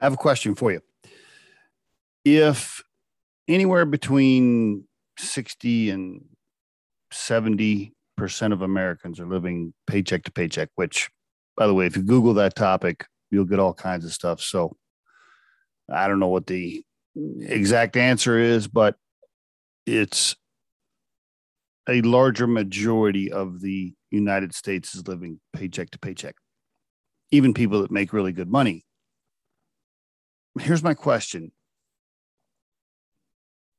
I have a question for you. If anywhere between 60 and 70 percent of Americans are living paycheck to paycheck, which, by the way, if you Google that topic, you'll get all kinds of stuff. So I don't know what the exact answer is, but it's a larger majority of the United States is living paycheck to paycheck. Even people that make really good money. Here's my question.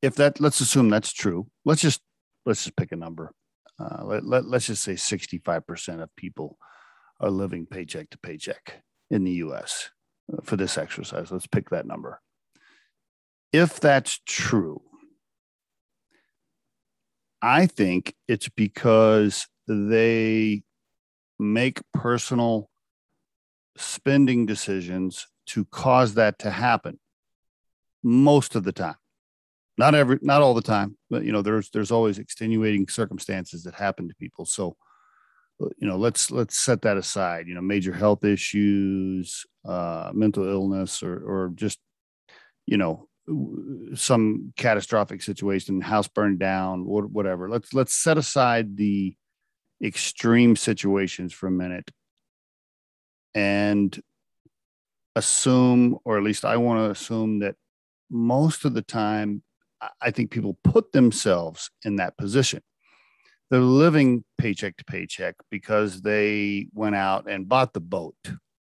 If that let's assume that's true. Let's just let's just pick a number. Uh, let, let, let's just say 65% of people are living paycheck to paycheck in the US uh, for this exercise. Let's pick that number. If that's true, I think it's because they make personal spending decisions to cause that to happen most of the time. Not every not all the time but you know there's there's always extenuating circumstances that happen to people. So you know let's let's set that aside you know major health issues uh mental illness or or just you know some catastrophic situation house burned down whatever. Let's let's set aside the extreme situations for a minute and assume or at least i want to assume that most of the time I think people put themselves in that position. They're living paycheck to paycheck because they went out and bought the boat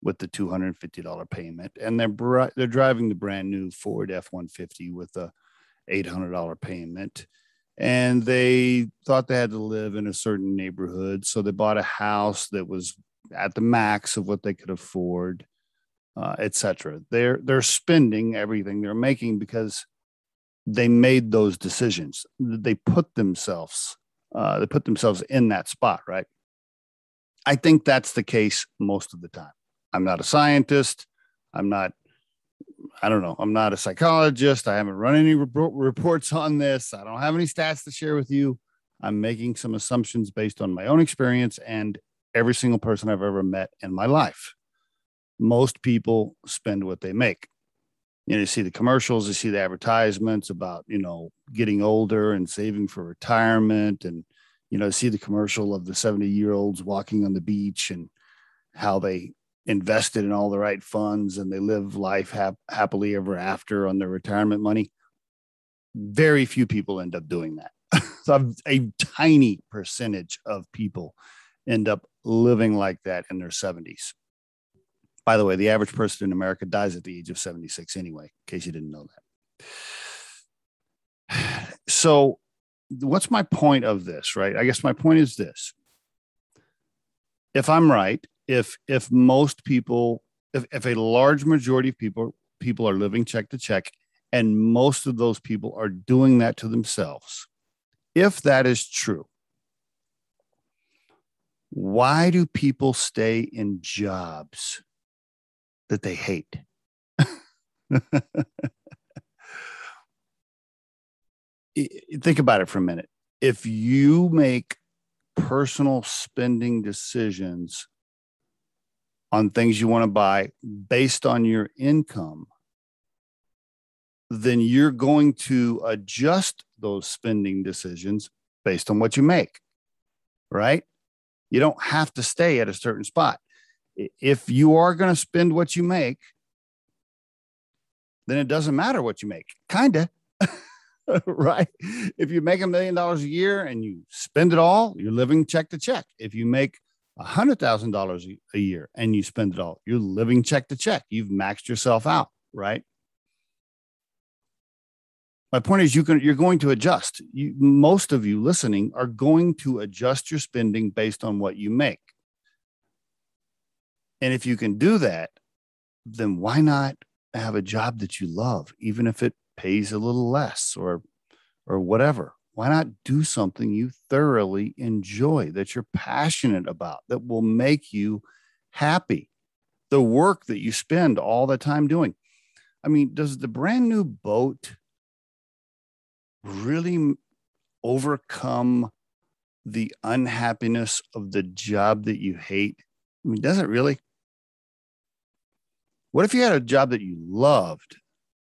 with the $250 payment and they're they're driving the brand new Ford F150 with a $800 payment and they thought they had to live in a certain neighborhood so they bought a house that was at the max of what they could afford uh, etc they're they're spending everything they're making because they made those decisions. They put themselves, uh, they put themselves in that spot, right? I think that's the case most of the time. I'm not a scientist. I'm not, I don't know, I'm not a psychologist. I haven't run any reports on this. I don't have any stats to share with you. I'm making some assumptions based on my own experience and every single person I've ever met in my life. Most people spend what they make you know, you see the commercials, you see the advertisements about, you know, getting older and saving for retirement. And, you know, see the commercial of the 70 year olds walking on the beach and how they invested in all the right funds and they live life hap- happily ever after on their retirement money. Very few people end up doing that. so a tiny percentage of people end up living like that in their 70s. By the way, the average person in America dies at the age of 76 anyway, in case you didn't know that. So, what's my point of this, right? I guess my point is this. If I'm right, if if most people if, if a large majority of people people are living check to check and most of those people are doing that to themselves if that is true why do people stay in jobs that they hate. Think about it for a minute. If you make personal spending decisions on things you want to buy based on your income, then you're going to adjust those spending decisions based on what you make, right? You don't have to stay at a certain spot if you are going to spend what you make, then it doesn't matter what you make. Kinda. right? If you make a million dollars a year and you spend it all, you're living check to check. If you make a hundred thousand dollars a year and you spend it all, you're living check to check. You've maxed yourself out, right? My point is, you can you're going to adjust. You, most of you listening are going to adjust your spending based on what you make. And if you can do that, then why not have a job that you love, even if it pays a little less or or whatever? Why not do something you thoroughly enjoy that you're passionate about that will make you happy? The work that you spend all the time doing. I mean, does the brand new boat really overcome the unhappiness of the job that you hate? I mean, does it really? What if you had a job that you loved,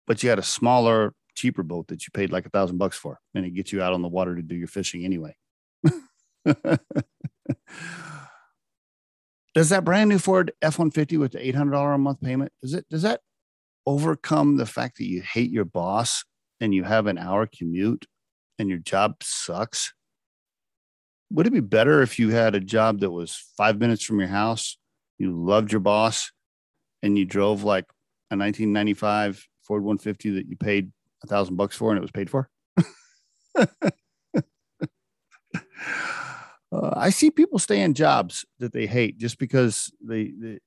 but you had a smaller, cheaper boat that you paid like a thousand bucks for, and it gets you out on the water to do your fishing anyway? does that brand new Ford F one fifty with the eight hundred dollar a month payment does it does that overcome the fact that you hate your boss and you have an hour commute and your job sucks? Would it be better if you had a job that was five minutes from your house, you loved your boss, and you drove like a 1995 Ford 150 that you paid a thousand bucks for and it was paid for? uh, I see people stay in jobs that they hate just because they they,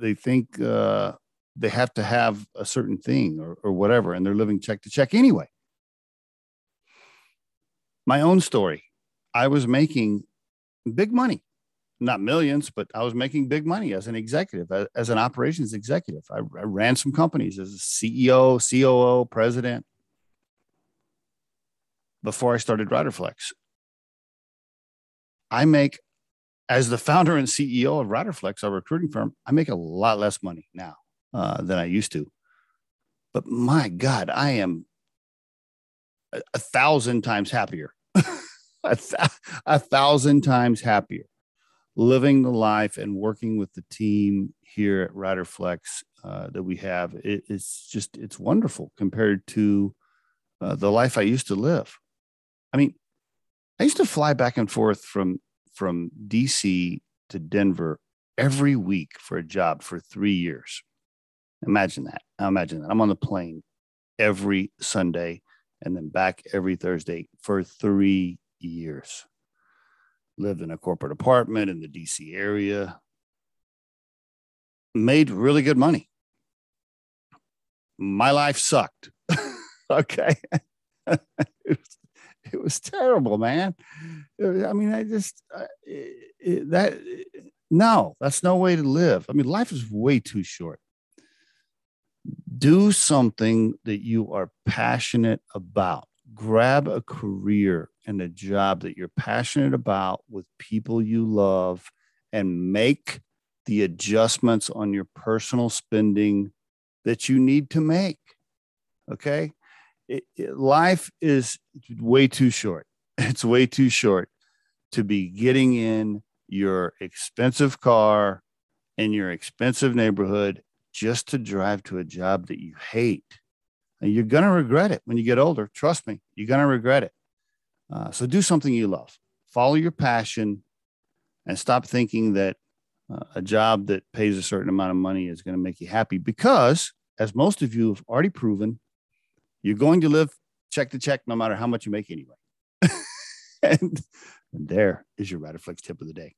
they think uh, they have to have a certain thing or, or whatever, and they're living check to check anyway. My own story: I was making big money, not millions, but I was making big money as an executive, as, an operations executive. I, I ran some companies as a CEO, COO, president before I started Riderflex. I make, as the founder and CEO of Riderflex, our recruiting firm, I make a lot less money now uh, than I used to. But my God, I am a thousand times happier, a, th- a thousand times happier living the life and working with the team here at Riderflex uh, that we have. It, it's just, it's wonderful compared to uh, the life I used to live. I mean, I used to fly back and forth from from DC to Denver every week for a job for three years. Imagine that. Imagine that. I'm on the plane every Sunday and then back every Thursday for three years. Lived in a corporate apartment in the DC area. Made really good money. My life sucked. okay. it was terrible, man. I mean, I just uh, it, that no, that's no way to live. I mean, life is way too short. Do something that you are passionate about. Grab a career and a job that you're passionate about with people you love and make the adjustments on your personal spending that you need to make. Okay it, it, life is way too short. It's way too short to be getting in your expensive car in your expensive neighborhood just to drive to a job that you hate. You're going to regret it when you get older. Trust me, you're going to regret it. Uh, so do something you love, follow your passion, and stop thinking that uh, a job that pays a certain amount of money is going to make you happy because, as most of you have already proven, you're going to live check to check no matter how much you make anyway. and, and there is your Riderflex tip of the day.